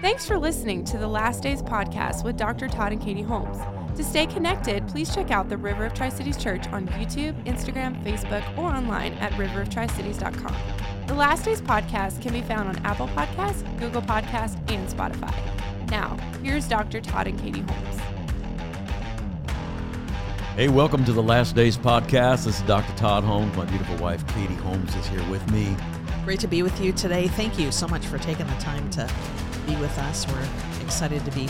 Thanks for listening to the Last Days podcast with Dr. Todd and Katie Holmes. To stay connected, please check out the River of Tri Cities Church on YouTube, Instagram, Facebook, or online at riveroftricities.com. The Last Days podcast can be found on Apple Podcasts, Google Podcasts, and Spotify. Now, here's Dr. Todd and Katie Holmes. Hey, welcome to the Last Days podcast. This is Dr. Todd Holmes. My beautiful wife, Katie Holmes, is here with me. Great to be with you today. Thank you so much for taking the time to be with us. We're excited to be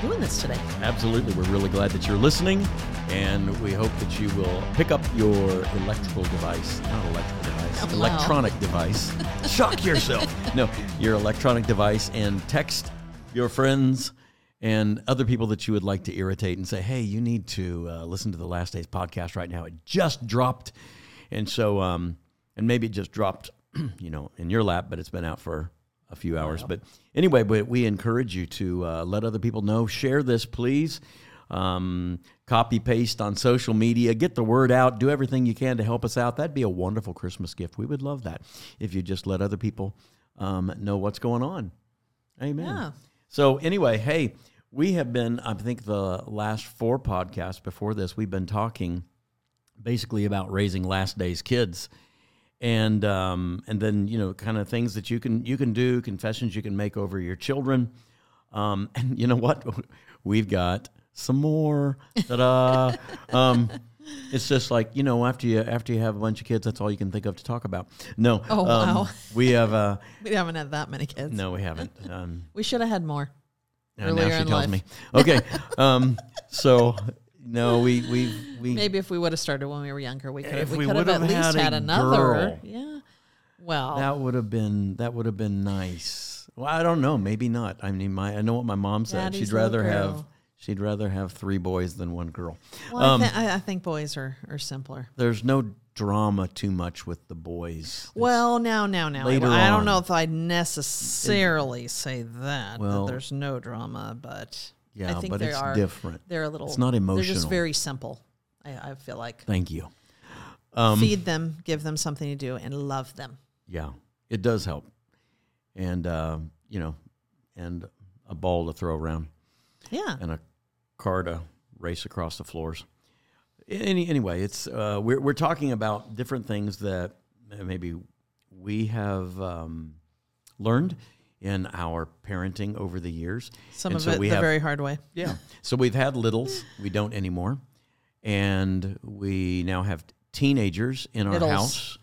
doing this today. Absolutely. We're really glad that you're listening, and we hope that you will pick up your electrical device, not electrical device, Oh, wow. electronic device. Shock yourself. No, your electronic device and text your friends and other people that you would like to irritate and say, hey, you need to uh, listen to the Last Days podcast right now. It just dropped. And so, um, and maybe it just dropped, you know, in your lap, but it's been out for a few hours. But anyway, but we encourage you to uh, let other people know. Share this, please. Um, copy paste on social media. Get the word out. Do everything you can to help us out. That'd be a wonderful Christmas gift. We would love that if you just let other people um, know what's going on. Amen. Yeah. So anyway, hey, we have been. I think the last four podcasts before this, we've been talking basically about raising last days kids and um, and then you know kind of things that you can you can do confessions you can make over your children um, and you know what we've got some more Ta-da. um, it's just like you know after you after you have a bunch of kids that's all you can think of to talk about no Oh, um, wow. we have uh We haven't had that many kids. no we haven't um, We should have had more. now Earlier she in tells life. me okay um, so no we we we Maybe if we would have started when we were younger, we could have, we we could have at least had had another. girl. Yeah. Well, That would have been that would have been nice. Well, I don't know, maybe not. I mean, my I know what my mom said. Daddy's she'd rather have she'd rather have three boys than one girl. well um, I, thi- I, think boys are, are simpler. There's no drama too much with the boys. Well, now, now, now. Later I, I don't know if I'd necessarily say that, Well- that there's no drama, but Yeah, I think but they it's are different. They're a little. It's not emotional. They're just very simple. I, I feel like Thank you. Um, feed them, give them something to do, and love them. Yeah, it does help, and uh, you know, and a ball to throw around. Yeah. and a car to race across the floors. Any, anyway, it's uh, we're we're talking about different things that maybe we have um, learned in our parenting over the years. Some And of so it we the have- very hard way. Yeah. So we've had littles. We don't anymore. And we now have teenagers in our Littles. house.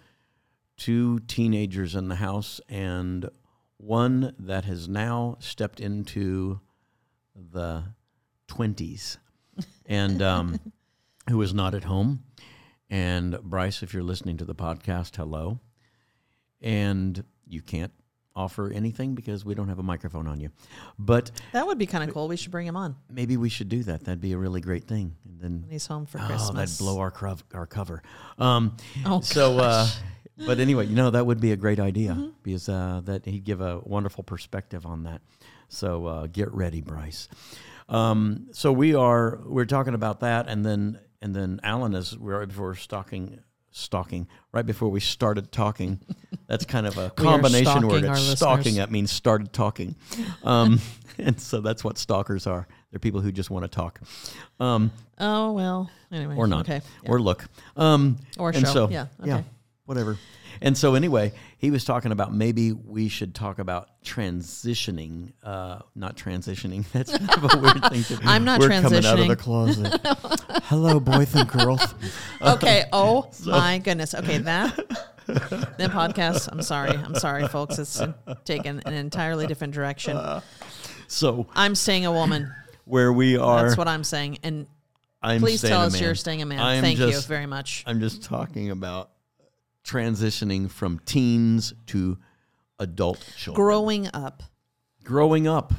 Two teenagers in the house and one that has now stepped into the 20s and um, who is not at home. And Bryce, if you're listening to the podcast, hello. And you can't offer anything because we don't have a microphone on you. But That would be kind of cool. We should bring him on maybe we should do that. That'd be a really great thing. And then when he's home for oh, Christmas. that'd blow our crov- our cover. Um, Oh, so, uh, but anyway, you know that would be a great idea Mm-hmm. because uh, that he'd give a wonderful perspective on that. So uh, get ready, Bryce. Um, so we are we're talking about that, and then and then Alan is before stalking. Stalking right before we started talking. That's kind of a combination word. stalking It's stalking. listeners. That means started talking, um, and so that's what stalkers are. They're people who just want to talk. Um, Oh well. Anyway. or not, Okay. yeah. or look, um, Or and show, So, yeah, yeah, okay. Whatever. And so anyway, he was talking about maybe we should talk about transitioning, uh, not transitioning. That's kind of a weird thing. To, I'm not We're coming out of the transitioning. closet. Hello, boys and girls. Okay. Oh my goodness. Okay. That. the podcast. I'm sorry. I'm sorry, folks. It's taken an entirely different direction. So I'm staying a woman. where we are, That's what I'm saying. And I'm please staying tell a us man. you're staying a man. I'm Thank you just- very much. I'm just talking about transitioning from teens to adult children. Growing up. Growing up.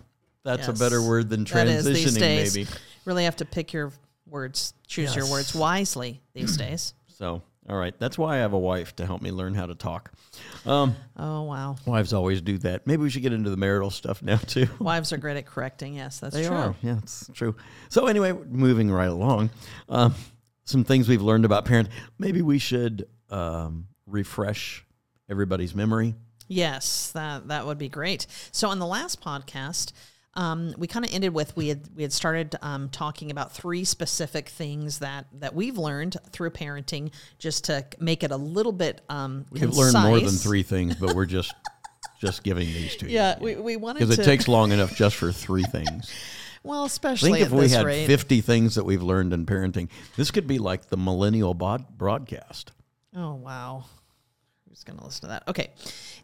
That's a better word than That is these transitioning, maybe. Really have to pick your words. Choose your words wisely these days. So, all right. That's why I have a wife to help me learn how to talk. Um, Oh wow. wives always do that. Maybe we should get into the marital stuff now, too. Wives are great at correcting. Yes, that's They true. are. Yeah, it's true. So, anyway, moving right along, um, some things we've learned about parenting. Maybe we should um, refresh everybody's memory Yes, that that would be great. So on the last podcast, um, we kind of ended with we had we had started um, talking about three specific things that that we've learned through parenting, just to make it a little bit. Um, We've learned more than three things, but we're just just giving these to you. Yeah, we, we wanted because it takes long enough just for three things. well, especially think if we had rate. 50 things that we've learned in parenting, this could be like the millennial bod- broadcast. Oh wow. Who's going to listen to that? Okay.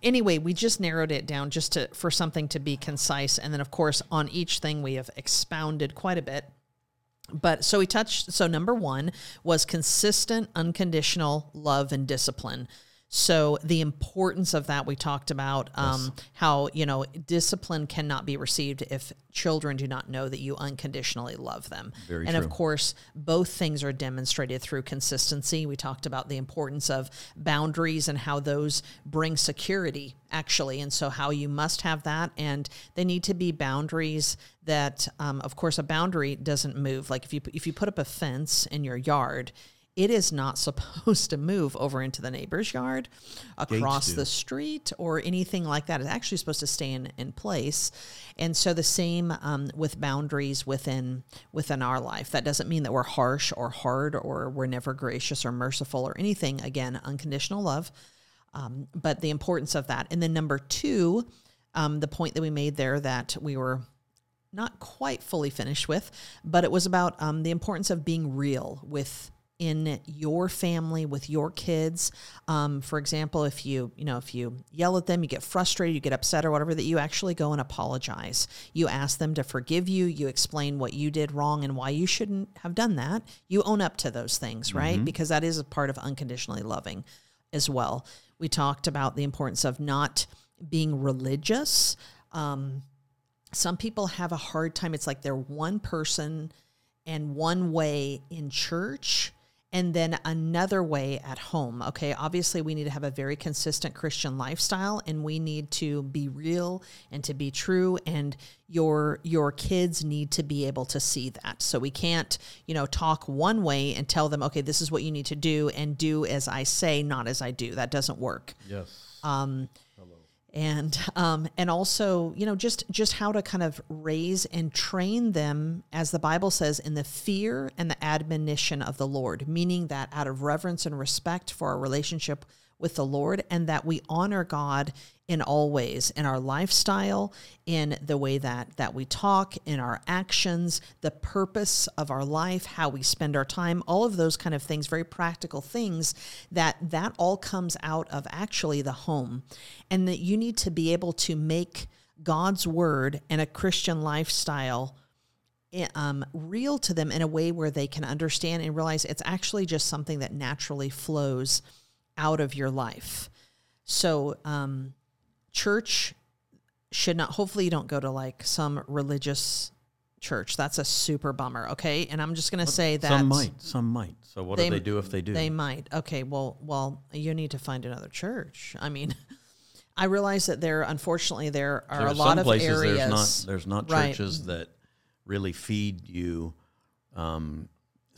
Anyway, we just narrowed it down just to for something to be concise and then of course on each thing we have expounded quite a bit. But so we touched so number 1 was consistent unconditional love and discipline. So the importance of that we talked about um, how you know discipline cannot be received if children do not know that you unconditionally love them. Very and of course, both things are demonstrated through consistency. We talked about the importance of boundaries and how those bring security, actually. And so, how you must have that. And they need to be boundaries that, um, of course, a boundary doesn't move. Like if you, if you put up a fence in your yard, it is not supposed to move over into the neighbor's yard, across the street, or anything like that. It's actually supposed to stay in, in place. And so the same um, with boundaries within within our life. That doesn't mean that we're harsh or hard or we're never gracious or merciful or anything. Again, unconditional love. Um, but the importance of that. And then number two, um, the point that we made there that we were not quite fully finished with, but it was about um, the importance of being real with in your family with your kids. Um, for example if you you know if you yell at them you get frustrated you get upset or whatever that you actually go and apologize. You ask them to forgive you you explain what you did wrong and why you shouldn't have done that. You own up to those things right? Because that is a part of unconditionally loving as well. We talked about the importance of not being religious. Um, some people have a hard time. It's like they're one person and one way in church and then another way at home. Okay. Obviously, we need to have a very consistent Christian lifestyle and we need to be real and to be true. And your your kids need to be able to see that. So we can't, you know, talk one way and tell them, okay, this is what you need to do and do as I say, not as I do. That doesn't work Yes. Um, and um, and also you know just just how to kind of raise and train them as the bible says in the fear and the admonition of the lord meaning that out of reverence and respect for our relationship with the lord and that we honor god in all ways in our lifestyle in the way that that we talk in our actions the purpose of our life how we spend our time all of those kind of things very practical things that that all comes out of actually the home. And that you need to be able to make god's word and a christian lifestyle um, real to them in a way where they can understand and realize it's actually just something that naturally flows out of your life so um, church should not hopefully you don't go to like some religious church that's a super bummer okay and i'm just going to say that some might. Some might. So what they- do they do if they do? they might okay well well you need to find another church i mean i realize that there unfortunately there are There a lot of places areas there's not there's not Right. churches that really feed you um,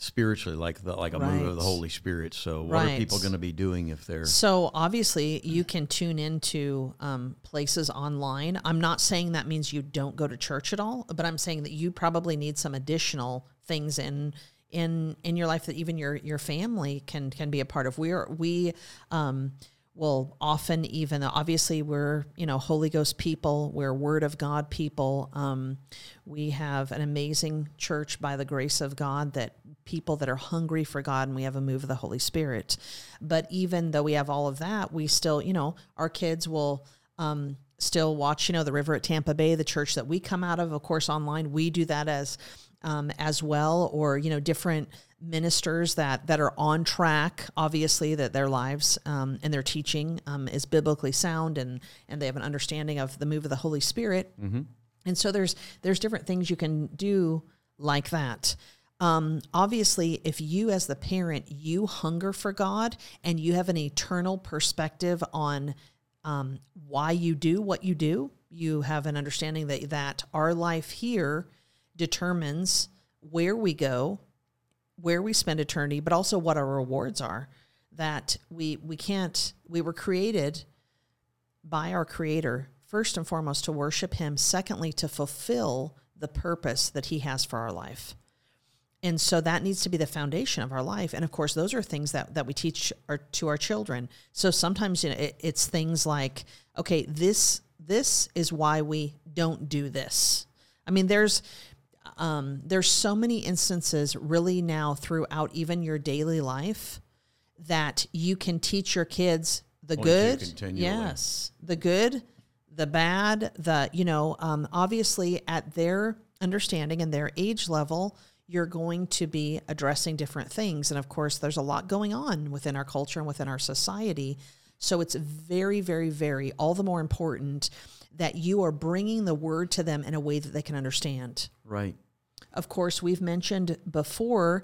spiritually like the like a move of the Holy Spirit. So what are people going to be doing if they're So obviously, you can tune into um, places online. I'm not saying that means you don't go to church at all, but I'm saying that you probably need some additional things in in in your life that even your your family can can be a part of. We're we um, will often even obviously we're you know Holy Ghost people, we're Word of God people. Um, we have an amazing church by the grace of God that people that are hungry for God and we have a move of the Holy Spirit. But even though we have all of that, we still, you know, our kids will um, still watch, you know, the river at Tampa Bay, the church that we come out of, of course, online. We do that as um, as well, or you know, different ministers that that are on track. Obviously, that their lives um, and their teaching um, is biblically sound, and and they have an understanding of the move of the Holy Spirit. And so there's there's different things you can do like that. Um, obviously, if you as the parent you hunger for God and you have an eternal perspective on um, why you do what you do, you have an understanding that that our life here determines where we go, where we spend eternity, but also what our rewards are. That we we can't we were created by our Creator, first and foremost, to worship Him, secondly, to fulfill the purpose that He has for our life. And so that needs to be the foundation of our life. And of course, those are things that, that we teach our, to our children. So sometimes you know it, it's things like, okay, this this is why we don't do this. I mean, there's um, there's so many instances really now throughout even your daily life that you can teach your kids the Point good, yes, the good, the bad, the you know, um, obviously at their understanding and their age level, you're going to be addressing different things, and of course, there's a lot going on within our culture and within our society. So it's very, very, very all the more important that you are bringing the word to them in a way that they can understand. Right. Of course, we've mentioned before,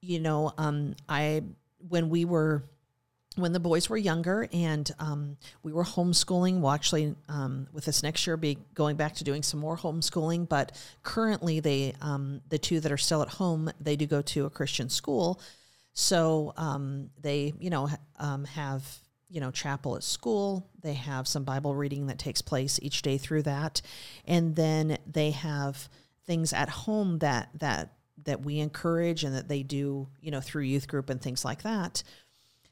you know, um, I when we were when the boys were younger and um, we were homeschooling. We'll actually, um, with this next year, be going back to doing some more homeschooling. But currently, they um, the two that are still at home, they do go to a Christian school, so um, they, you know, um, have you know chapel at school. They have some Bible reading that takes place each day through that, and then they have things at home that that that we encourage and that they do, you know, through youth group and things like that.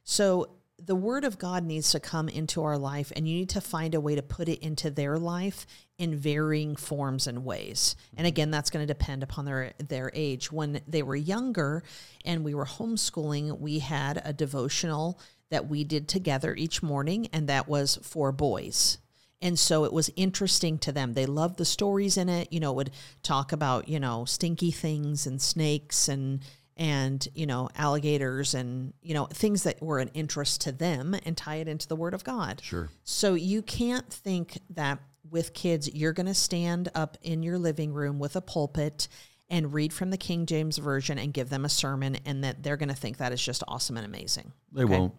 So the word of God needs to come into our life, and you need to find a way to put it into their life in varying forms and ways. And mm-hmm. again, that's going to depend upon their their age. When they were younger and we were homeschooling, we had a devotional that we did together each morning, and that was for boys. And so it was interesting to them. They loved the stories in it. You know, it would talk about, you know, stinky things and snakes and and, you know, alligators and, you know, things that were an interest to them and tie it into the word of God. Sure. So you can't think that with kids you're going to stand up in your living room with a pulpit and read from the King James version and give them a sermon and that they're going to think that is just awesome and amazing. They Okay? won't.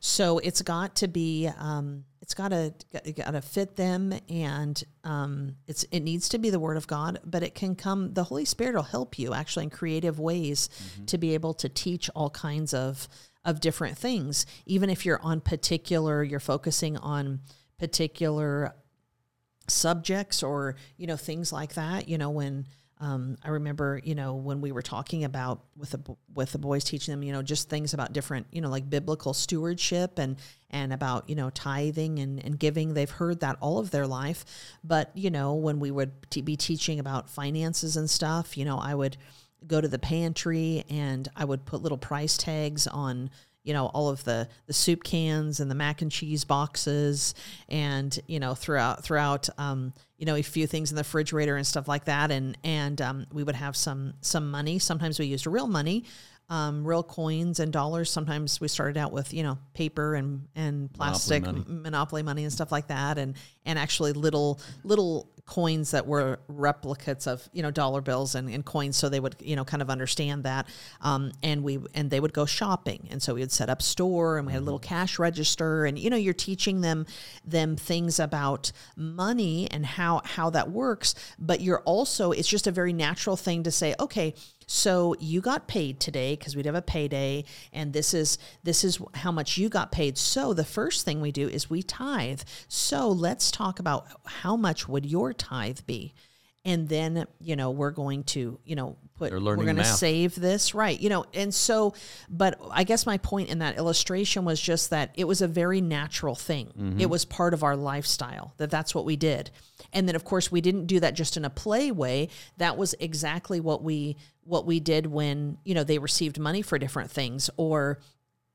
So it's got to be, um, it's got to got to fit them, and um, it's it needs to be the Word of God. But it can come. The Holy Spirit will help you actually in creative ways to be able to teach all kinds of of different things. Even if you're on particular, you're focusing on particular subjects or you know things like that you know when um, I remember, you know, when we were talking about with the with the boys, teaching them, you know, just things about different, you know, like biblical stewardship and and about you know tithing and, and giving. They've heard that all of their life, but you know, when we would t- be teaching about finances and stuff, you know, I would go to the pantry and I would put little price tags on you know all of the the soup cans and the mac and cheese boxes and you know throughout throughout um, you know a few things in the refrigerator and stuff like that. And and um, we would have some some money. Sometimes we used real money um, real coins and dollars. Sometimes we started out with you know paper and and plastic money. monopoly money and stuff like that. And and actually little little coins that were replicates of you know dollar bills and, and coins so they would you know kind of understand that. Um, and we and they would go shopping. And so we would set up store and we had a little cash register. And you know you're teaching them them things about money and how how that works. But you're also it's just a very natural thing to say okay so you got paid today because we'd have a payday and this is this is how much you got paid. So the first thing we do is we tithe. So let's talk about how much would your tithe be? And then you know we're going to you know put we're going to save this right you know and so but i guess my point in that illustration was just that it was a very natural thing. Mm-hmm. it was part of our lifestyle that that's what we did. And then of course we didn't do that just in a play way. That was exactly what we what we did when you know they received money for different things or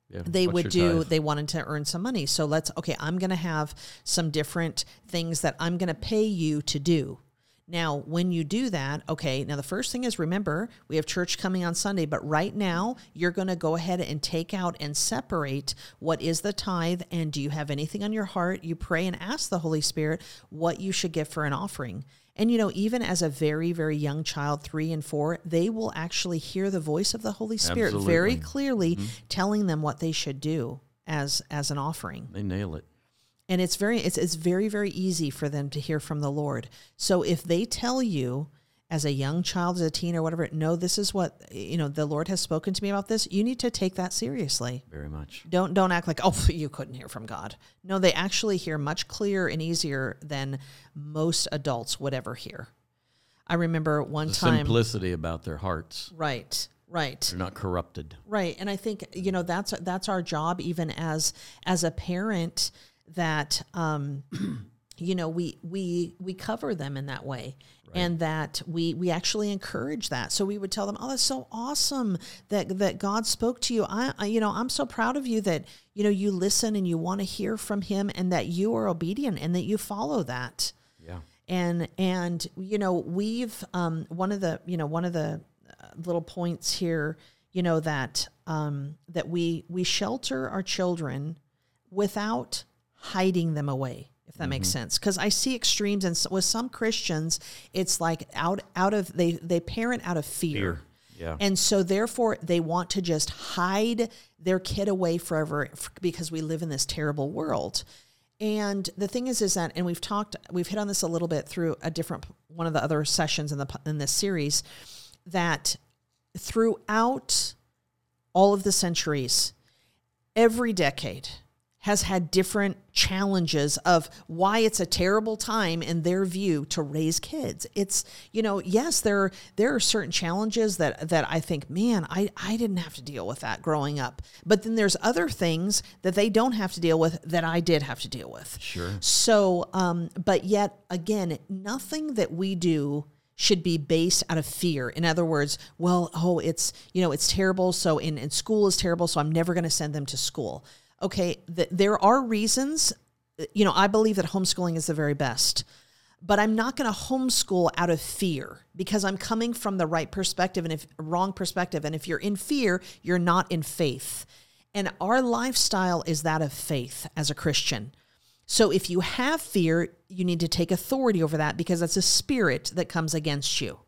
Yeah. they What's would do tithe? they wanted to earn some money so let's okay i'm going to have some different things that i'm going to pay you to do now when you do that okay now the first thing is remember we have church coming on sunday but right now you're going to go ahead and take out and separate what is the tithe and do you have anything on your heart you pray and ask the holy spirit what you should give for an offering and you know, even as a very, very young child, three and four, they will actually hear the voice of the Holy Spirit very Absolutely. clearly mm-hmm. telling them what they should do as as an offering They nail it. and it's very it's, it's very very easy for them to hear from the lord so if they tell you as a young child, as a teen or whatever, no, this is what you know, the Lord has spoken to me about this. You need to take that seriously. Very much. Don't don't act like, oh, you couldn't hear from God. No, they actually hear much clearer and easier than most adults would ever hear. I remember one The time simplicity about their hearts. Right. Right. They're not corrupted. Right. And I think, you know, that's that's our job even as as a parent that um you know, we we we cover them in that way. And that we we actually encourage that. So we would tell them, "Oh, that's so awesome that that God spoke to you. I, I you know, I'm so proud of you that you know you listen and you want to hear from Him, and that you are obedient and that you follow that." Yeah. and and you know we've um, one of the you know one of the uh, little points here you know that um, that we we shelter our children without hiding them away if that makes mm-hmm. sense because i see extremes and s- with some christians it's like out out of they they parent out of fear, Fear. Yeah. and so therefore they want to just hide their kid away forever because we live in this terrible world and the thing is, is that, and we've talked, we've hit on this a little bit through a different one of the other sessions in the in this series, that throughout all of the centuries, every decade has had different challenges of why it's a terrible time in their view to raise kids. It's you know, yes, there there are certain challenges that that I think, man, I I didn't have to deal with that growing up. But then there's other things that they don't have to deal with that I did have to deal with. Sure. So, um, but yet again, nothing that we do should be based out of fear. In other words, well, oh, it's you know, it's terrible. So in, in school is terrible. So I'm never going to send them to school. Okay, th- there are reasons. Uh, you know, I believe that homeschooling is the very best, but I'm not going to homeschool out of fear because I'm coming from the right perspective and if wrong perspective. And if you're in fear, you're not in faith. And our lifestyle is that of faith as a Christian. So if you have fear, you need to take authority over that because that's a spirit that comes against you.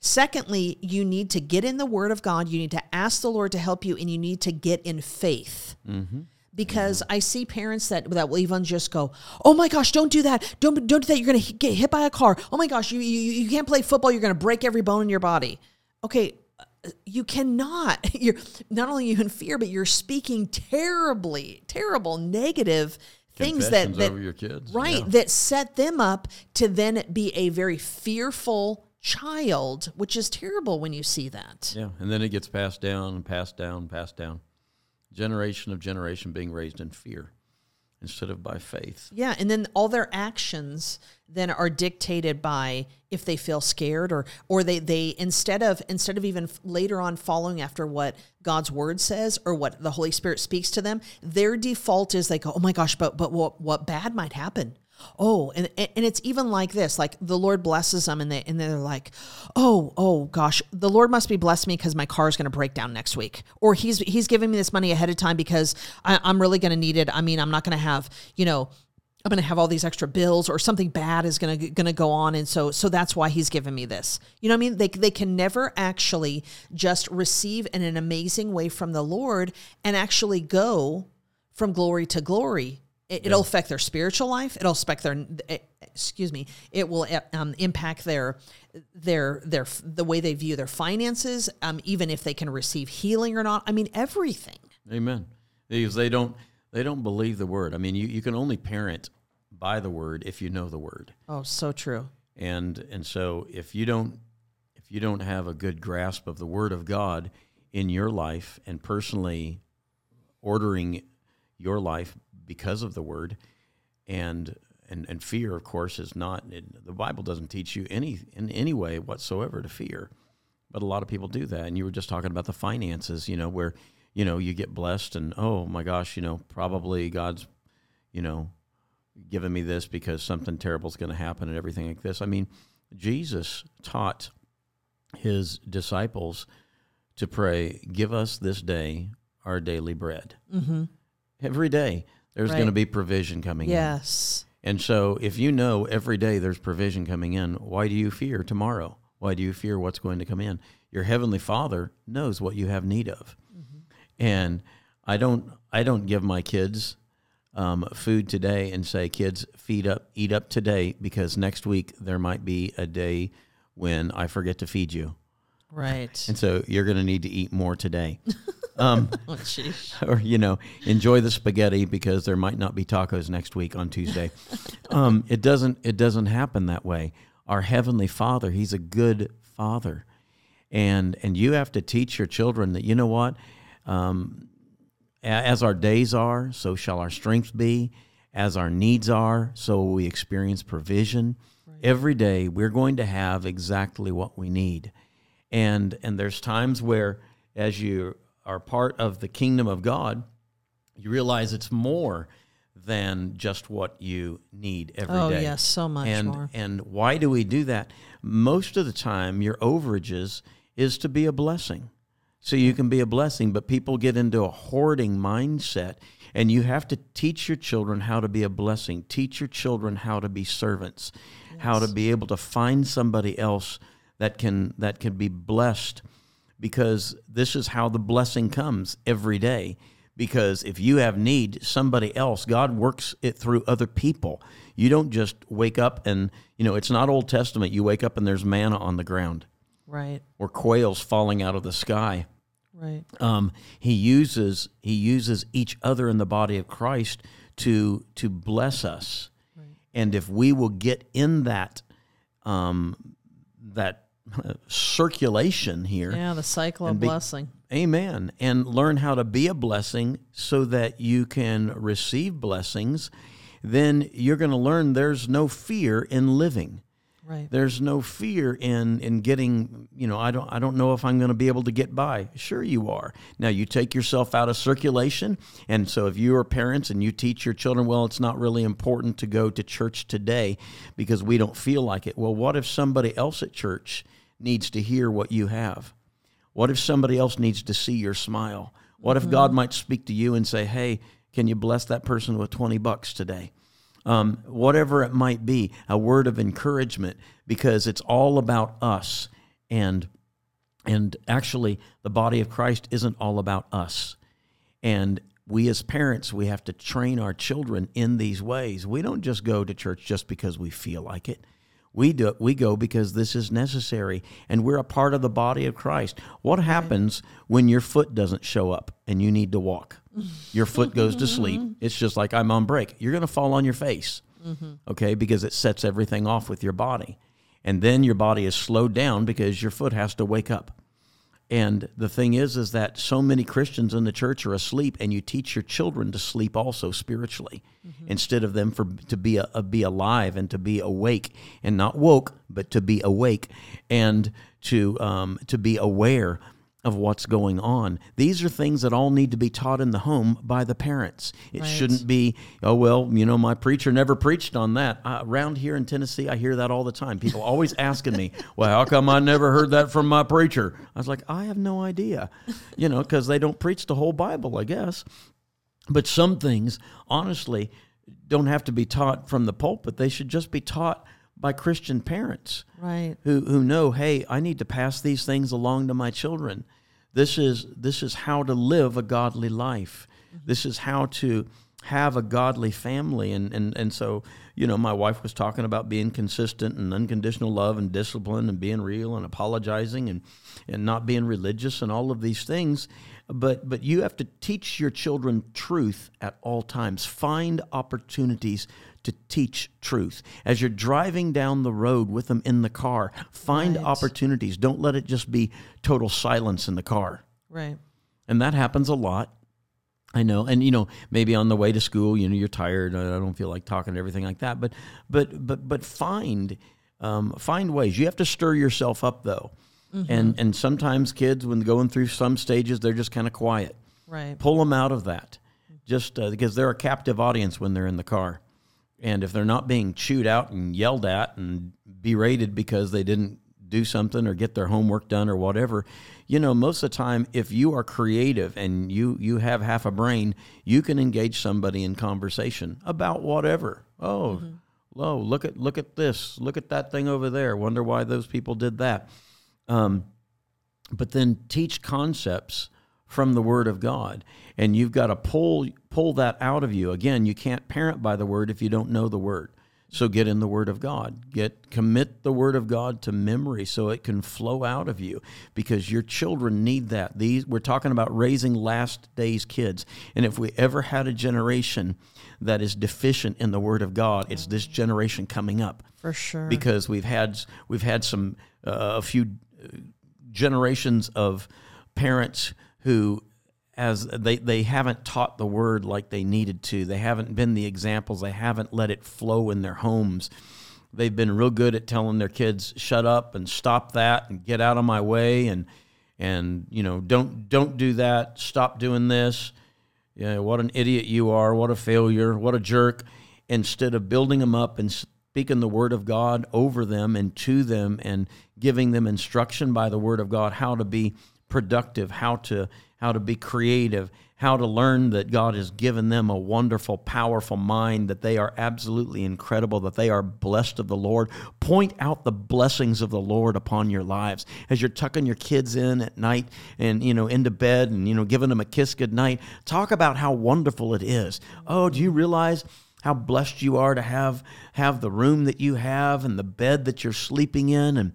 Secondly, you need to get in the word of God. You need to ask the Lord to help you and you need to get in faith. Mm-hmm. Because I see parents that that will even just go, "Oh my gosh, don't do that! Don't don't do that! You're gonna get hit by a car! Oh my gosh, you you you can't play football! You're gonna break every bone in your body." Okay, uh, you cannot. You're not only you in fear, but you're speaking terribly, terrible, negative things that that over your kids. right Yeah. that set them up to then be a very fearful child, which is terrible when you see that. Yeah, and then it gets passed down and passed down, passed down. Generation of generation being raised in fear instead of by faith. Yeah, and then all their actions then are dictated by if they feel scared or or they they instead of instead of even later on following after what God's word says or what the Holy Spirit speaks to them, their default is they go, "Oh my gosh, but but what what bad might happen?" Oh, and and it's even like this, like the Lord blesses them and they and they're like, "Oh, oh gosh, the Lord must be blessing me because my car is going to break down next week." Or he's he's giving me this money ahead of time because I, I'm really going to need it. I mean, I'm not going to have, you know, I'm going to have all these extra bills or something bad is going to going to go on and so so that's why he's giving me this. You know what I mean? They they can never actually just receive in an amazing way from the Lord and actually go from glory to glory. It, It'll affect their spiritual life. It'll affect their eh, excuse me. It will eh, um, impact their their their the way they view their finances, um, even if they can receive healing or not. I mean everything. Amen. Because they don't they don't believe the word. I mean, you, you can only parent by the word if you know the word. Oh, so true. And and so if you don't if you don't have a good grasp of the word of God in your life and personally ordering your life because of the word. And and, and fear of course is not it, the bible doesn't teach you any in any way whatsoever to fear. But a lot of people do that. And you were just talking about the finances you know where you know you get blessed and oh my gosh you know probably god's you know given me this because something terrible is going to happen and everything like this. I mean jesus taught his disciples to pray give us this day our daily bread. Mm-hmm. every day there's Right. going to be provision coming in Yes. and so, if you know every day there's provision coming in, why do you fear tomorrow? Why do you fear what's going to come in? Your heavenly Father knows what you have need of, and I don't. I don't give my kids um, food today and say, "Kids, feed up, eat up today," because next week there might be a day when I forget to feed you. Right. And so you're going to need to eat more today. Um, oh, or, you know, enjoy the spaghetti because there might not be tacos next week on Tuesday. um, it doesn't, it doesn't happen that way. Our heavenly father, he's a good father. And, and you have to teach your children that, you know what, um, as our days are, so shall our strength be. As our needs are, so will we experience provision. Right. Every day, we're going to have exactly what we need. And, and there's times where, as you are part of the kingdom of God, you realize it's more than just what you need every oh, day. Oh, yes, so much and, more. And why do we do that? Most of the time, your overages is to be a blessing so you can be a blessing. But people get into a hoarding mindset, and you have to teach your children how to be a blessing. Teach your children how to be servants, yes. how to be able to find somebody else that can that can be blessed, because this is how the blessing comes every day. Because if you have need, somebody else, God works it through other people. You don't just wake up and you know it's not Old Testament. You wake up and there's manna on the ground, right? Or quails falling out of the sky Right. Um, he uses he uses each other in the body of Christ to to bless us, right. and if we will get in that um, that circulation here, yeah, the cycle of be, blessing. Amen. And learn how to be a blessing so that you can receive blessings. Then you're going to learn there's no fear in living. Right. There's no fear in in getting, you know, I don't I don't know if I'm going to be able to get by. Sure you are. Now you take yourself out of circulation, and so if you are parents and you teach your children, well, it's not really important to go to church today because we don't feel like it. Well, what if somebody else at church needs to hear what you have? What if somebody else needs to see your smile? What mm-hmm. if God might speak to you and say, "Hey, can you bless that person with 20 bucks today?" um, whatever it might be, a word of encouragement, because it's all about us. And and actually, the body of Christ isn't all about us. And we as parents, we have to train our children in these ways. We don't just go to church just because we feel like it. We do we go because this is necessary and we're a part of the body of Christ. What happens when your foot doesn't show up and you need to walk? Your foot goes to sleep. It's just like I'm on break. You're going to fall on your face. Mm-hmm. Okay, because it sets everything off with your body. And then your body is slowed down because your foot has to wake up. And the thing is, is that so many Christians in the church are asleep, and you teach your children to sleep also spiritually, mm-hmm. instead of them for to be a, a, be alive and to be awake and not woke, but to be awake and to um, to be aware of what's going on. These are things that all need to be taught in the home by the parents. It right. shouldn't be, oh, well, you know, my preacher never preached on that. Uh, around here in Tennessee, I hear that all the time. People always asking me, well, how come I never heard that from my preacher? I was like, I have no idea, you know, because they don't preach the whole Bible, I guess. But some things, honestly, don't have to be taught from the pulpit. They should just be taught by Christian parents, right? Who who know, hey, I need to pass these things along to my children. This is this is how to live a godly life. Mm-hmm. This is how to have a godly family and, and and so you know my wife was talking about being consistent and unconditional love and discipline and being real and apologizing and and not being religious and all of these things but but you have to teach your children truth at all times find opportunities to teach truth. As you're driving down the road with them in the car, find right. opportunities. Don't let it just be total silence in the car. Right. And that happens a lot. I know, and you know, maybe on the way to school, you know, you're tired. I don't feel like talking and everything like that. But, but, but, but find, um, find ways. You have to stir yourself up, though. Mm-hmm. And and sometimes kids, when going through some stages, they're just kind of quiet. Right. Pull them out of that, just uh, because they're a captive audience when they're in the car. And if they're not being chewed out and yelled at and berated because they didn't do something or get their homework done or whatever, you know, most of the time, if you are creative and you you have half a brain, you can engage somebody in conversation about whatever. Oh, mm-hmm. oh, look at look at this, look at that thing over there. Wonder why those people did that. Um, but then teach concepts from the Word of God, and you've got to pull pull that out of you. Again, you can't parent by the Word if you don't know the Word. So get in the Word of God. Get commit the Word of God to memory so it can flow out of you because your children need that. These we're talking about raising last days kids. And if we ever had a generation that is deficient in the Word of God, it's this generation coming up. For sure. Because we've had we've had some uh, a few generations of parents who as they, they haven't taught the word like they needed to. They haven't been the examples. They haven't let it flow in their homes. They've been real good at telling their kids, shut up and stop that and get out of my way and and you know, don't don't do that, stop doing this. Yeah, what an idiot you are, what a failure, what a jerk. Instead of building them up and speaking the word of God over them and to them and giving them instruction by the word of God how to be productive, how to how to be creative, how to learn that God has given them a wonderful, powerful mind, that they are absolutely incredible, that they are blessed of the Lord. Point out the blessings of the Lord upon your lives. As you're tucking your kids in at night and, you know, into bed and, you know, giving them a kiss goodnight, talk about how wonderful it is. Oh, do you realize? how blessed you are to have have the room that you have and the bed that you're sleeping in and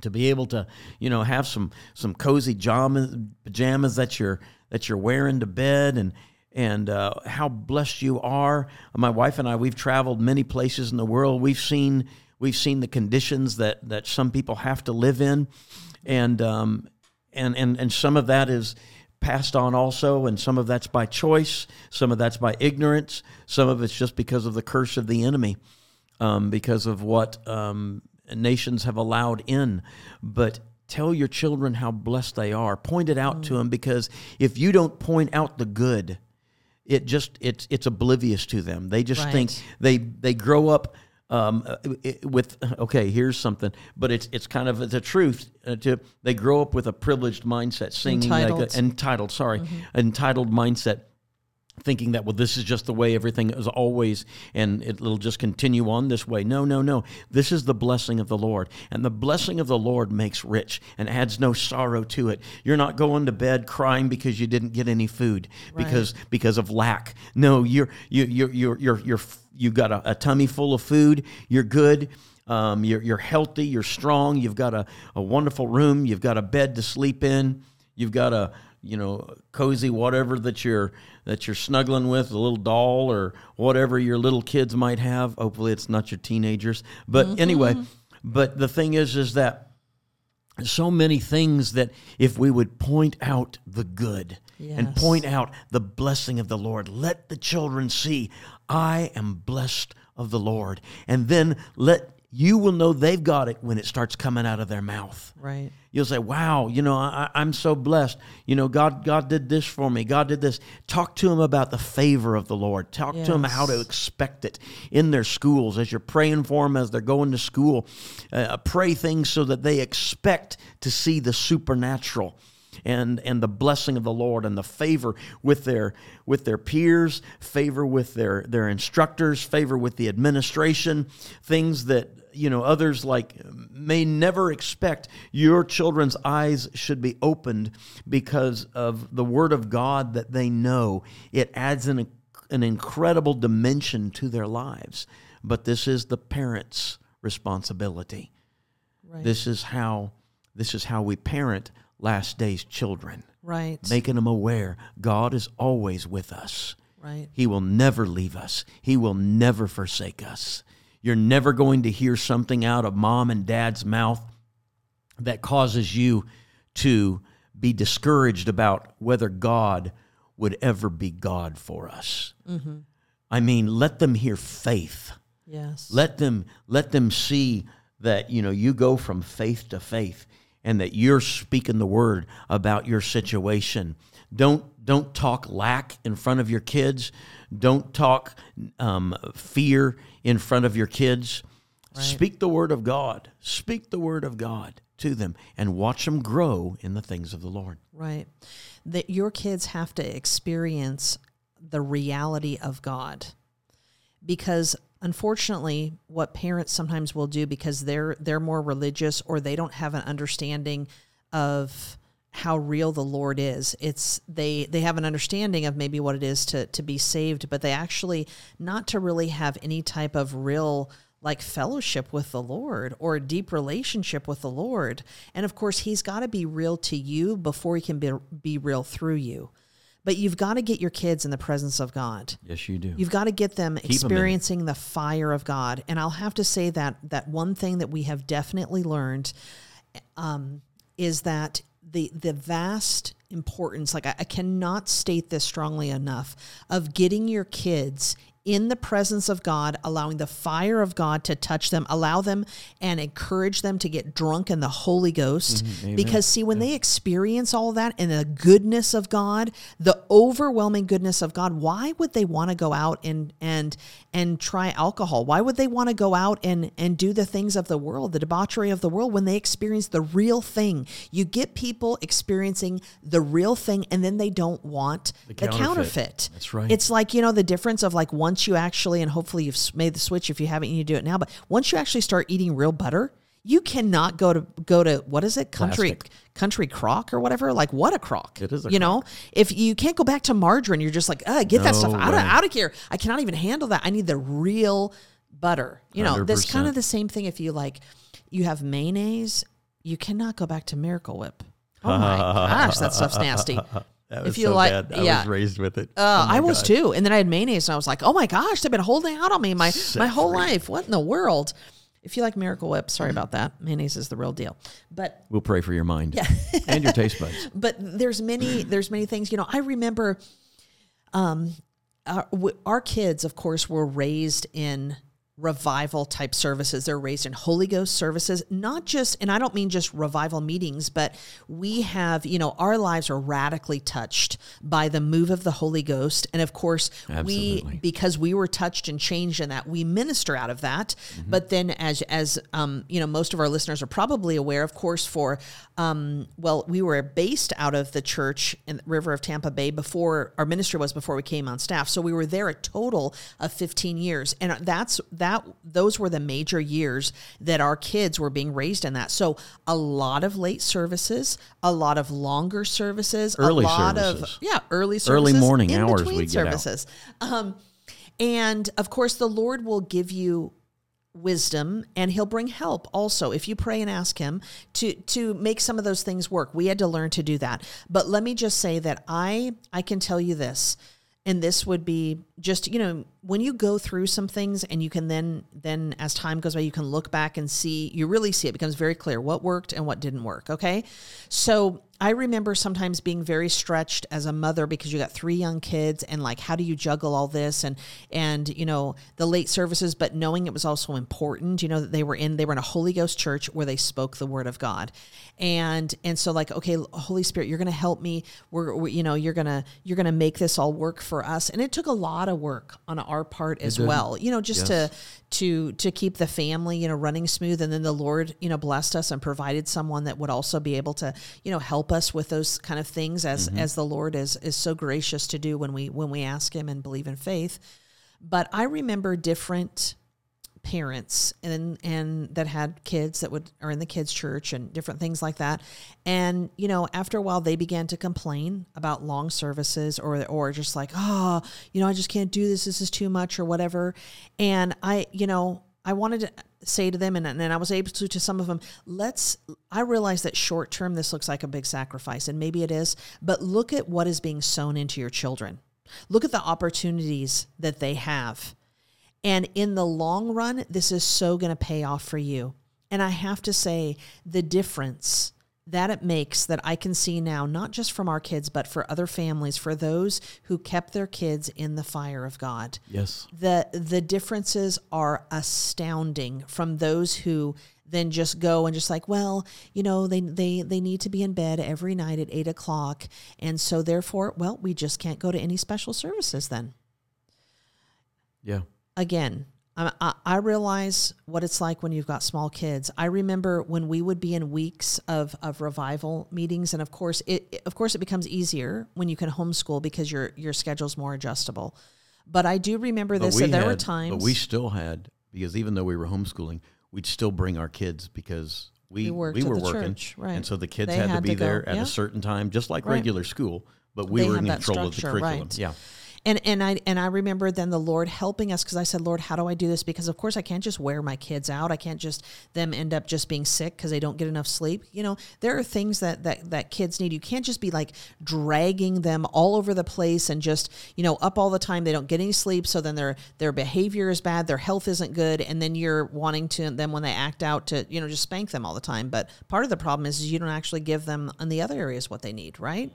to be able to you know have some some cozy pajamas, pajamas that you're that you're wearing to bed and and uh, how blessed you are. My wife and i we've traveled many places in the world. We've seen we've seen the conditions that that some people have to live in. And um, and and and some of that is passed on also and some of that's by choice. Some of that's by ignorance. Some of it's just because of the curse of the enemy um, because of what um, nations have allowed in. But tell your children how blessed they are. Point it out mm. to them because if you don't point out the good, it just it's it's oblivious to them. They just right. think they they grow up um, with okay. Here's something, but it's it's kind of the truth. Uh, to they grow up with a privileged mindset, singing entitled. like a, entitled. Sorry, mm-hmm. entitled mindset thinking that well this is just the way everything is always and it'll just continue on this way. No no no. This is the blessing of the lord and the blessing of the lord makes rich and adds no sorrow to it. You're not going to bed crying because you didn't get any food right. because because of lack. No you're you you're you're you're, you're you've got a, a tummy full of food. You're good. Um, you're, you're healthy. You're strong. You've got a, a wonderful room. You've got a bed to sleep in. You've got a you know cozy whatever that you're that you're snuggling with a little doll or whatever your little kids might have hopefully it's not your teenagers but mm-hmm. anyway but the thing is is that so many things that if we would point out the good yes. and point out the blessing of the Lord let the children see I am blessed of the Lord and then let you will know they've got it when it starts coming out of their mouth. Right. You'll say, "Wow, you know, I, am so blessed. You know, God, God did this for me. God did this." Talk to them about the favor of the Lord. Talk yes. to them how to expect it in their schools as you're praying for them as they're going to school. Uh, pray things so that they expect to see the supernatural and and the blessing of the Lord and the favor with their with their peers, favor with their their instructors, favor with the administration, things that you know others like may never expect your children's eyes should be opened because of the word of God that they know. It adds an an incredible dimension to their lives. But this is the parents responsibility. Right. this is how this is how we parent last days children. Right. Making them aware God is always with us. Right. He will never leave us. He will never forsake us. You're never going to hear something out of mom and dad's mouth that causes you to be discouraged about whether God would ever be God for us. Mm-hmm. I mean, let them hear faith. Yes. Let them let them see that you know you go from faith to faith and that you're speaking the word about your situation. Don't don't talk lack in front of your kids. Don't talk um, fear in front of your kids. Right. Speak the word of God. Speak the word of God to them and watch them grow in the things of the Lord. Right. That your kids have to experience the reality of God because unfortunately what parents sometimes will do because they're they're more religious or they don't have an understanding of how real the Lord is. It's they they have an understanding of maybe what it is to to be saved, but they actually not to really have any type of real like fellowship with the Lord or a deep relationship with the Lord. And of course, he's got to be real to you before he can be be real through you. But you've got to get your kids in the presence of God. Yes, you do. You've got to get them Keep 'em in it. experiencing the fire of God. And I'll have to say that that one thing that we have definitely learned um, is that the the vast importance, like I, I cannot state this strongly enough, of getting your kids in the presence of God, allowing the fire of God to touch them, allow them and encourage them to get drunk in the Holy Ghost. Mm-hmm. Because, see, when they experience all that and the goodness of God, the overwhelming goodness of God, why would they want to go out and and and try alcohol? Why would they want to go out and and do the things of the world, the debauchery of the world, when they experience the real thing? You get people experiencing the real thing, and then they don't want the, counterfeit. counterfeit. That's right. It's like you know the difference of like once you actually, and hopefully you've made the switch. If you haven't, you need to do it now. But once you actually start eating real butter. You cannot go to go to what is it country Plastic. country crock or whatever like what a crock It is a you know if you can't go back to margarine you're just like uh get that stuff out of, way. out of here I cannot even handle that I need the real butter you know that's kind 100%. of the same thing if you like you have mayonnaise you cannot go back to Miracle Whip oh my gosh that stuff's nasty That was if you so like- bad. I yeah. was raised with it. uh, Oh I was too, and then I had mayonnaise, and I was like, "Oh my gosh, they've been holding out on me my my whole life. What in the world?" If you like Miracle Whip, sorry about that. Mayonnaise is the real deal, but We'll pray for your mind and your taste buds. but there's many there's many things you know i remember um our, our kids of course were raised in revival type services. They're raised in holy ghost services not just and i don't mean just revival meetings but we have you know our lives are radically touched by the move of the holy ghost. And of course Absolutely. we because we were touched and changed in that we minister out of that. But then as as um, you know most of our listeners are probably aware of course for um, well we were based out of the church in the river of tampa bay before our ministry was before we came on staff. So we were there a total of 15 years. And that's that those were the major years that our kids were being raised in that. So a lot of late services a lot of longer services Early a lot services. of yeah early services Early morning in hours we get out. services. Um, and of course, the Lord will give you wisdom and he'll bring help also if you pray and ask him to to make some of those things work. We had to learn to do that. But let me just say that i i can tell you this and this would be just you know when you go through some things and you can then then as time goes by you can look back and see you really see it becomes very clear what worked and what didn't work okay? So I remember sometimes being very stretched as a mother because you got three young kids and like how do you juggle all this and and you know the late services but knowing it was also important you know that they were in they were in a Holy Ghost church where they spoke the word of God. And and so like okay Holy Spirit you're going to help me. We're, we you know you're going to you're going to make this all work for us. And it took a lot of work on our part as well you know just Yes. to to to keep the family you know running smooth. And then the lord you know blessed us and provided someone that would also be able to you know help us with those kind of things as mm-hmm. as the lord is is so gracious to do when we when we ask him and believe in faith. But i remember different parents and and that had kids that would are in the kids church and different things like that. And you know after a while they began to complain about long services or or just like oh you know I just can't do this. This is too much or whatever. And I you know I wanted to say to them and, and I was able to to some of them let's I realize that short term this looks like a big sacrifice and maybe it is but look at what is being sown into your children look at the opportunities that they have and in the long run, this is so going to pay off for you. And I have to say, the difference that it makes that I can see now, not just from our kids, but for other families, for those who kept their kids in the fire of God. Yes. The, the differences are astounding from those who then just go and just like, well, you know, they, they, they need to be in bed every night at eight o'clock. And so therefore, well, we just can't go to any special services then Yeah. again, I, I, I realize what it's like when you've got small kids. I remember when we would be in weeks of, of revival meetings, and of course, it it- of course it becomes easier when you can homeschool because your your schedule's more adjustable. But I do remember this. that there were times. But we still had because even though we were homeschooling, we'd still bring our kids because we We we, worked were working, church, right. and so the kids They had, to be to there at yeah. a certain time, just like Right. regular school. But we They were in control of the curriculum. right. Yeah, And and I and I remember then the Lord helping us because I said, Lord, how do I do this? Because of course I can't just wear my kids out. I can't just them end up just being sick because they don't get enough sleep. You know, there are things that that that kids need. You can't just be like dragging them all over the place and just you know up all the time. They don't get any sleep, so then their their behavior is bad, their health isn't good, and then you're wanting to them when they act out to you know just spank them all the time. But part of the problem is, is you don't actually give them in the other areas what they need, right?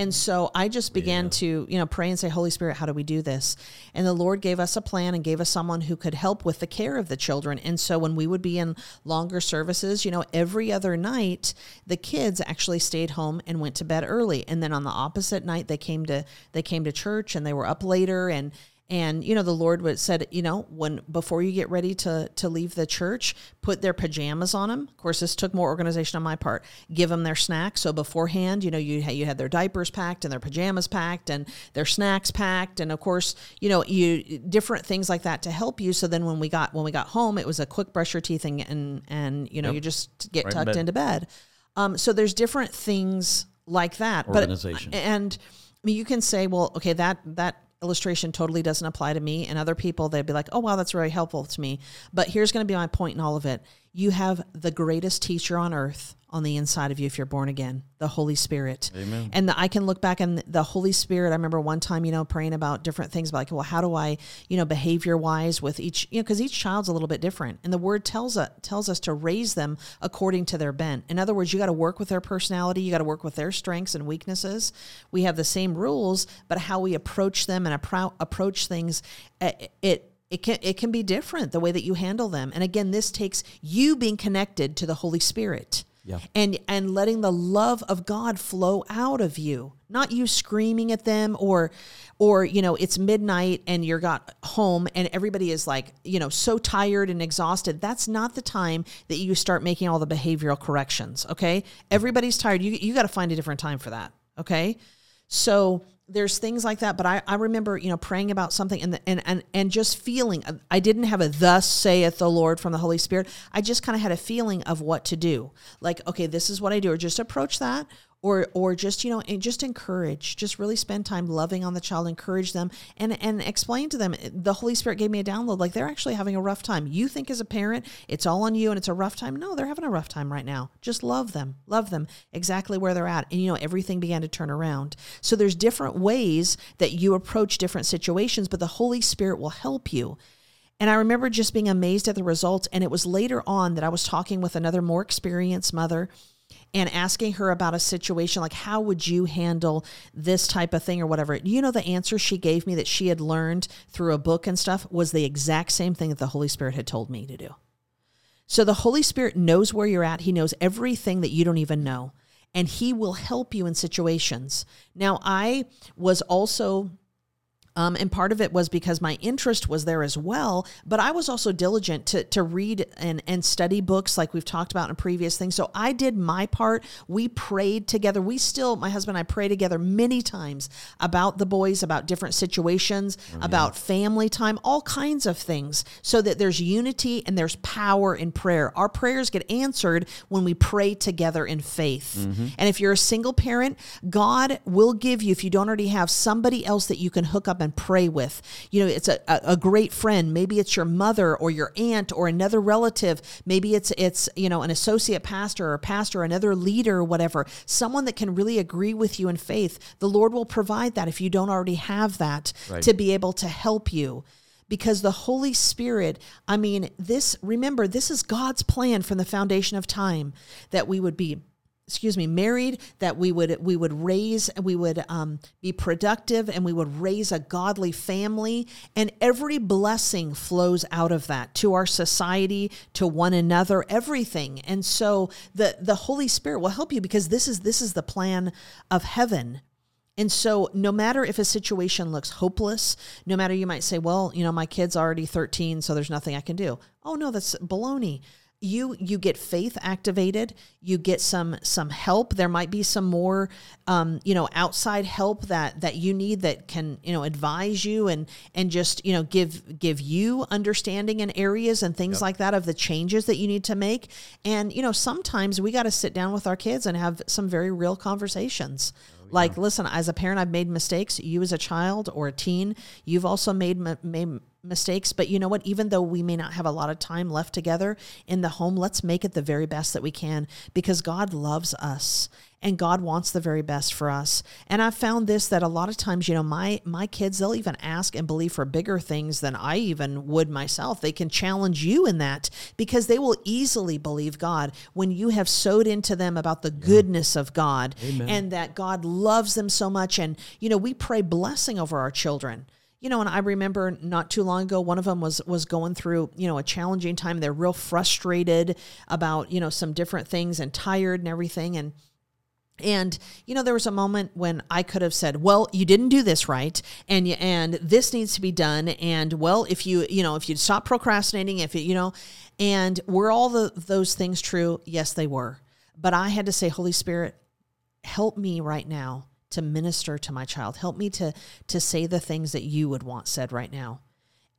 And so I just began to, you know, pray and say, Holy Spirit, how do we do this? And the Lord gave us a plan and gave us someone who could help with the care of the children. And so when we would be in longer services, you know, every other night, the kids actually stayed home and went to bed early. And then on the opposite night, they came to they came to church and they were up later and and you know the lord would said you know when before you get ready to to leave the church put their pajamas on them of course this took more organization on my part. Give them their snacks. So beforehand you know you had, you had their diapers packed and their pajamas packed and their snacks packed. And of course you know you different things like that to help you. So then when we got when we got home it was a quick brush your teeth and and, and you know Yep. you just get Right in tucked bed. into bed. Um, so there's different things like that. Organization. but and I mean, you can say well okay that that illustration totally doesn't apply to me. And other people they'd be like oh wow that's really helpful to me. But here's going to be my point in all of it you have the greatest teacher on earth on the inside of you if you're born again the holy spirit. Amen. and the, i can look back and the holy spirit i remember one time you know praying about different things about like well how do i you know behavior wise with each you know because each child's a little bit different. And the word tells us tells us to raise them according to their bent. In other words you got to work with their personality you got to work with their strengths and weaknesses. We have the same rules but how we approach them and appro- approach things uh, it it can it can be different the way that you handle them. And again this takes you being connected to the holy spirit Yeah. and and letting the love of God flow out of you. Not you screaming at them or or you know it's midnight and you're got home and everybody is like you know so tired and exhausted. That's not the time that you start making all the behavioral corrections okay? Everybody's tired. You you got to find a different time for that okay? So there's things like that but I, I remember you know praying about something and, the, and and and just feeling i didn't have a thus saith the lord from the holy spirit. I just kind of had a feeling of what to do. Like okay this is what i do or just approach that or or just you know just encourage just really spend time loving on the child encourage them and and explain to them the holy spirit gave me a download. Like they're actually having a rough time. You think as a parent it's all on you and it's a rough time. No they're having a rough time right now. Just love them love them exactly where they're at. And you know everything began to turn around. So there's different ways that you approach different situations but the holy spirit will help you. And I remember just being amazed at the results. And it was later on that I was talking with another more experienced mother and asking her about a situation like, how would you handle this type of thing or whatever? You know, the answer she gave me that she had learned through a book and stuff was the exact same thing that the Holy Spirit had told me to do. So the Holy Spirit knows where you're at, He knows everything that you don't even know. And he will help you in situations. Now, I was also um, and part of it was because my interest was there as well, but I was also diligent to, to read and, and study books like we've talked about in previous things. So I did my part. We prayed together. We still, my husband and I pray together many times about the boys, about different situations, about family time, all kinds of things, so that there's unity and there's power in prayer. Our prayers get answered when we pray together in faith. And if you're a single parent, God will give you, if you don't already have somebody else that you can hook up and pray with. You know, it's a, a, a great friend. Maybe it's your mother or your aunt or another relative. Maybe it's it's, you know, an associate pastor or pastor, another leader or whatever. Someone that can really agree with you in faith. The Lord will provide that if you don't already have that Right. to be able to help you because the Holy Spirit, I mean, this, remember, this is God's plan from the foundation of time that we would be excuse me married that we would we would raise we would um, be productive and we would raise a godly family and every blessing flows out of that to our society to one another everything and so the the holy spirit will help you because this is this is the plan of heaven and so, no matter if a situation looks hopeless, no matter you might say, well, you know, my kid's already 13, so there's nothing I can do. Oh, no, that's baloney. You you get faith activated you get some some help. There might be some more um, you know outside help that that you need that can you know advise you and and just you know give give you understanding in areas and things yep. like that of the changes that you need to make. And you know sometimes we got to sit down with our kids and have some very real conversations oh, yeah. like listen as a parent i've made mistakes. You as a child or a teen you've also made, made mistakes. But you know what? Even though we may not have a lot of time left together in the home let's make it the very best that we can because God loves us and God wants the very best for us and I've found this that a lot of times you know my my kids they'll even ask and believe for bigger things than I even would myself they can challenge you in that because they will easily believe God when you have sowed into them about the goodness of God Amen. and that God loves them so much and you know we pray blessing over our children you know, and I remember not too long ago, one of them was was going through, you know, a challenging time. They're real frustrated about, you know, some different things and tired and everything. And and you know, there was a moment when I could have said, "Well, you didn't do this right, and you, and this needs to be done." And well, if you you know, if you stop procrastinating, if it, you know, and were all the those things true? Yes, they were. But I had to say, Holy Spirit, help me right now to minister to my child. Help me to to say the things that you would want said right now.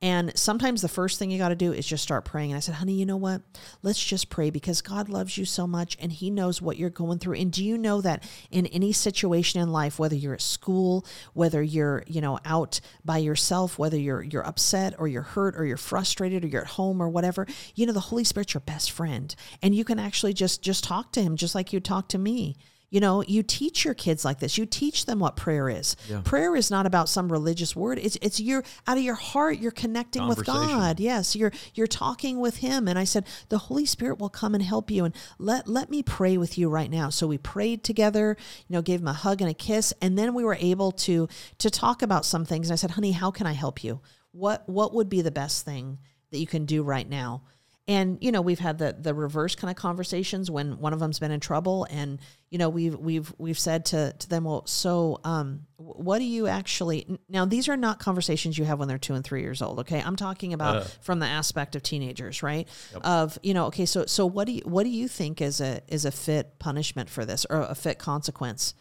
And sometimes the first thing you got to do is just start praying. And I said, honey, you know what? Let's just pray because God loves you so much and He knows what you're going through. And do you know that in any situation in life, whether you're at school, whether you're, you know, out by yourself, whether you're you're upset or you're hurt or you're frustrated or you're at home or whatever, you know, the Holy Spirit's your best friend. And you can actually just just talk to him just like you talk to me. You know, you teach your kids like this. You teach them what prayer is. Yeah. Prayer is not about some religious word. It's it's your out of your heart. You're connecting with God. Yes, you're you're talking with Him. And I said, the Holy Spirit will come and help you. And let let me pray with you right now. So we prayed together. You know, gave him a hug and a kiss, and then we were able to to talk about some things. And I said, honey, how can I help you? What what would be the best thing that you can do right now? And you know we've had the the reverse kind of conversations when one of them's been in trouble and you know we've we've we've said to to them well so um what do you actually now these are not conversations you have when they're 2 and 3 years old okay? I'm talking about uh, from the aspect of teenagers right? Yep. of you know okay so so what do you what do you think is a is a fit punishment for this or a fit consequence?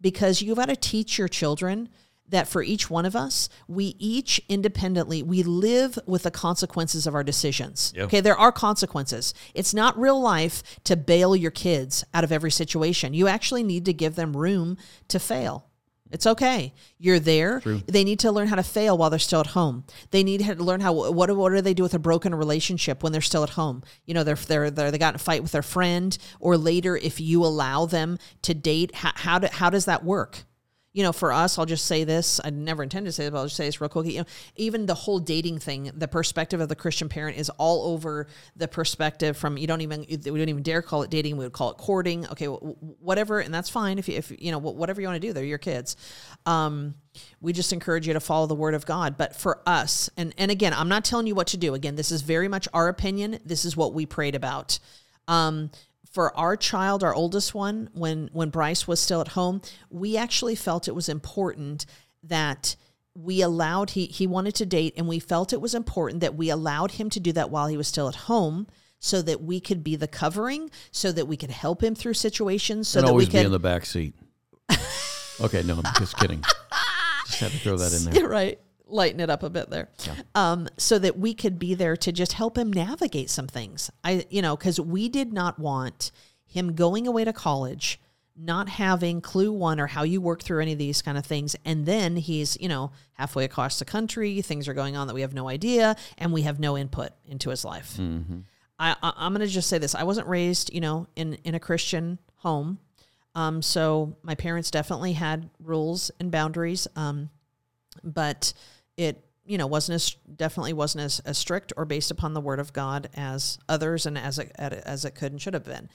Because you've got to teach your children that for each one of us, we each independently, we live with the consequences of our decisions. Yep. Okay, there are consequences. It's not real life to bail your kids out of every situation. You actually need to give them room to fail. It's okay. You're there. True. They need to learn how to fail while they're still at home. They need to learn how what what do they do with a broken relationship when they're still at home? You know, they're they're, they're they got in a fight with their friend, or later if you allow them to date, how how, do, how does that work? You know, for us, I'll just say this. I never intended to say it, but I'll just say this real quick. You know, even the whole dating thing, the perspective of the Christian parent is all over the perspective from you don't even we don't even dare call it dating. We would call it courting. Okay, whatever, and that's fine if you if you know whatever you want to do. They're your kids. Um, we just encourage you to follow the word of God. But for us, and and again, I'm not telling you what to do. Again, this is very much our opinion. This is what we prayed about. Um, for our child, our oldest one, when when Bryce was still at home, we actually felt it was important that we allowed he he wanted to date and we felt it was important that we allowed him to do that while he was still at home so that we could be the covering so that we could help him through situations so and that always we could be in the back seat. Okay no i'm just kidding. Just had to throw that in there. Right lighten it up a bit there. Yeah. um, so that we could be there to just help him navigate some things. I you know because we did not want him going away to college not having clue one or how you work through any of these kind of things. And then he's you know halfway across the country things are going on that we have no idea and we have no input into his life. Mm-hmm. I, I am going to just say this. I wasn't raised you know in in a christian home. Um, so my parents definitely had rules and boundaries. Um, but it you know wasn't as definitely wasn't as, as strict or based upon the word of God as others and as it as it could and should have been.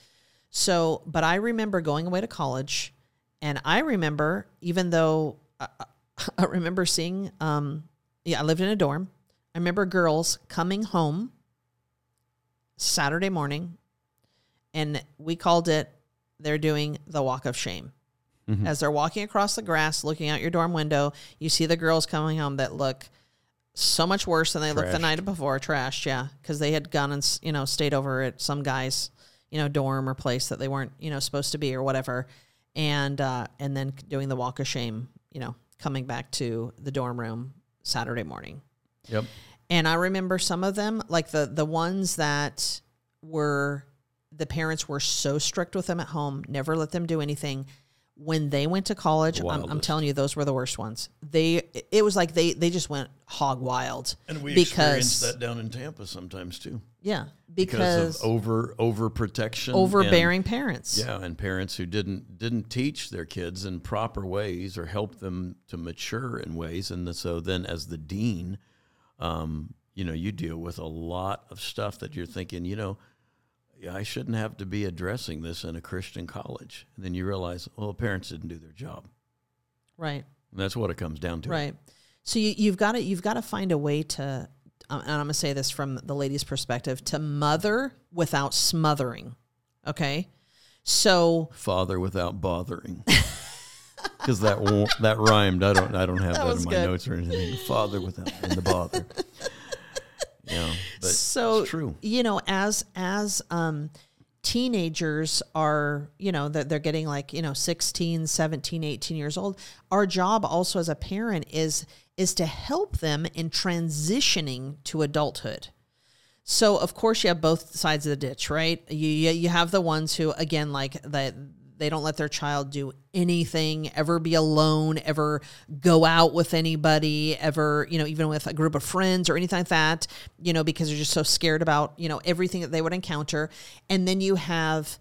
So, but I remember going away to college, and I remember even though I, I remember seeing, um, yeah, I lived in a dorm. I remember girls coming home Saturday morning, and we called it. They're doing the walk of shame. Mm-hmm. As they're walking across the grass, looking out your dorm window, you see the girls coming home that look so much worse than they looked the night before. Trashed, yeah, because they had gone and you know stayed over at some guy's you know dorm or place that they weren't you know supposed to be or whatever, and uh, and then doing the walk of shame, you know, coming back to the dorm room Saturday morning. Yep. And I remember some of them, like the the ones that were the parents were so strict with them at home, never let them do anything. When they went to college, I'm, I'm telling you, those were the worst ones. They it was like they they just went hog wild. And we because experience that down in Tampa sometimes too. yeah Because, because, of over overprotection. overbearing parents. Yeah, and parents who didn't didn't teach their kids in proper ways or help them to mature in ways, and so then as the dean, um, you know, you deal with a lot of stuff that you're thinking, you know, yeah, I shouldn't have to be addressing this in a Christian college, and then you realize, well, parents didn't do their job, Right. and that's what it comes down to. Right. So you, you've got to you've got to find a way to, um, and I'm gonna say this from the lady's perspective, to mother without smothering. Okay. So Father without bothering. Because that that rhymed. I don't I don't have that, was in my good. notes or anything. Father without and the bother. Yeah, but so it's true. you know as as um teenagers are you know that they're getting like you know 16 17 18 years old our job also as a parent is is to help them in transitioning to adulthood so of course you have both sides of the ditch, right? You you you have the ones who again like that they don't let their child do anything, ever be alone, ever go out with anybody, ever, you know, even with a group of friends or anything like that, you know, because they're just so scared about, you know, everything that they would encounter. And then you have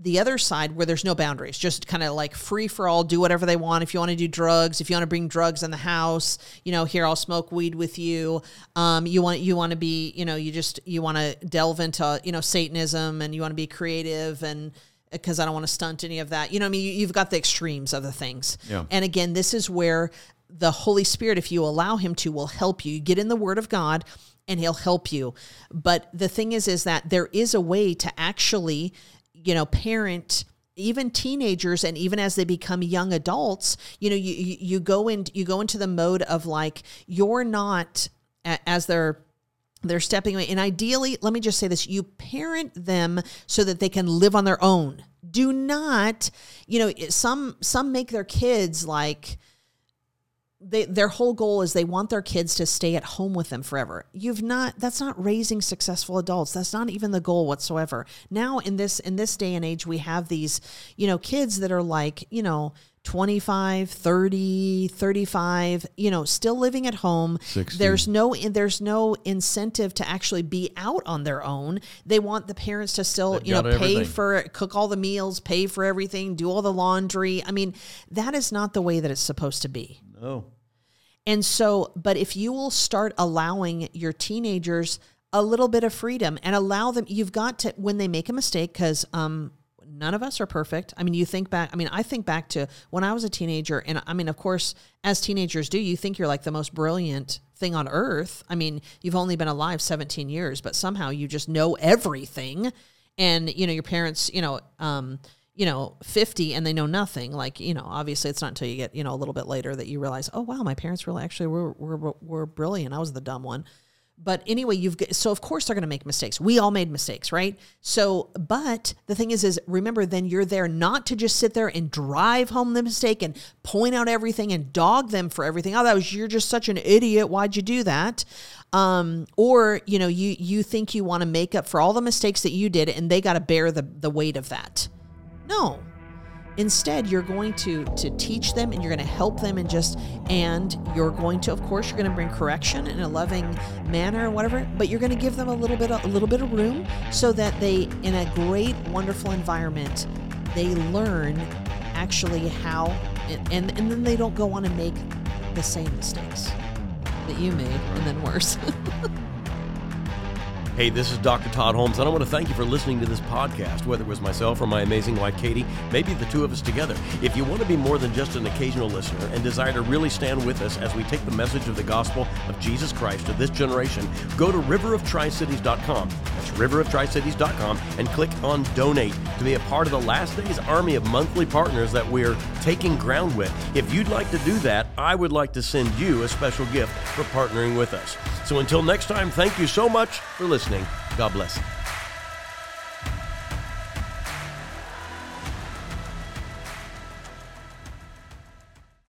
the other side where there's no boundaries, just kind of like free for all, do whatever they want. If you want to do drugs, if you want to bring drugs in the house, you know, here I'll smoke weed with you. Um, you want you want to be, you know, you just you want to delve into you know Satanism and you want to be creative and because I don't want to stunt any of that. You know, I mean, you, you've got the extremes of the things. Yeah. And again, this is where the Holy Spirit, if you allow Him to, will help you. You get in the Word of God and He'll help you. But the thing is, is that there is a way to actually, you know, parent even teenagers and even as they become young adults you know you you, you go in you go into the mode of like you're not as they're they're stepping away and ideally let me just say this you parent them so that they can live on their own do not you know some some make their kids like they, their whole goal is they want their kids to stay at home with them forever. You've not that's not raising successful adults. That's not even the goal whatsoever. Now in this in this day and age we have these, you know, kids that are like, you know, 25, 30, 35, you know, still living at home. 60. There's no there's no incentive to actually be out on their own. They want the parents to still, They've you know, pay everything. for cook all the meals, pay for everything, do all the laundry. I mean, that is not the way that it's supposed to be. Oh, And so, but if you will start allowing your teenagers a little bit of freedom and allow them, you've got to, when they make a mistake, because um, none of us are perfect. I mean, you think back, I mean, I think back to when I was a teenager, and I mean, of course, as teenagers do, you think you're like the most brilliant thing on earth. I mean, you've only been alive 17 years, but somehow you just know everything. And, you know, your parents, you know, um, you know, 50 and they know nothing. Like, you know, obviously it's not until you get, you know, a little bit later that you realize, oh, wow, my parents really actually were, were, were brilliant. I was the dumb one. But anyway, you've got, so of course they're going to make mistakes. We all made mistakes, right? So, but the thing is, is remember, then you're there not to just sit there and drive home the mistake and point out everything and dog them for everything. Oh, that was, you're just such an idiot. Why'd you do that? Um, or, you know, you, you think you want to make up for all the mistakes that you did and they got to bear the, the weight of that. No. Instead, you're going to to teach them and you're going to help them and just and you're going to of course you're going to bring correction in a loving manner or whatever, but you're going to give them a little bit of, a little bit of room so that they in a great wonderful environment they learn actually how and and, and then they don't go on and make the same mistakes that you made and then worse. Hey, this is Dr. Todd Holmes, and I want to thank you for listening to this podcast, whether it was myself or my amazing wife, Katie, maybe the two of us together. If you want to be more than just an occasional listener and desire to really stand with us as we take the message of the gospel of Jesus Christ to this generation, go to riveroftricities.com. That's riveroftricities.com and click on donate to be a part of the last day's army of monthly partners that we're taking ground with. If you'd like to do that, I would like to send you a special gift for partnering with us. So until next time, thank you so much for listening. God bless.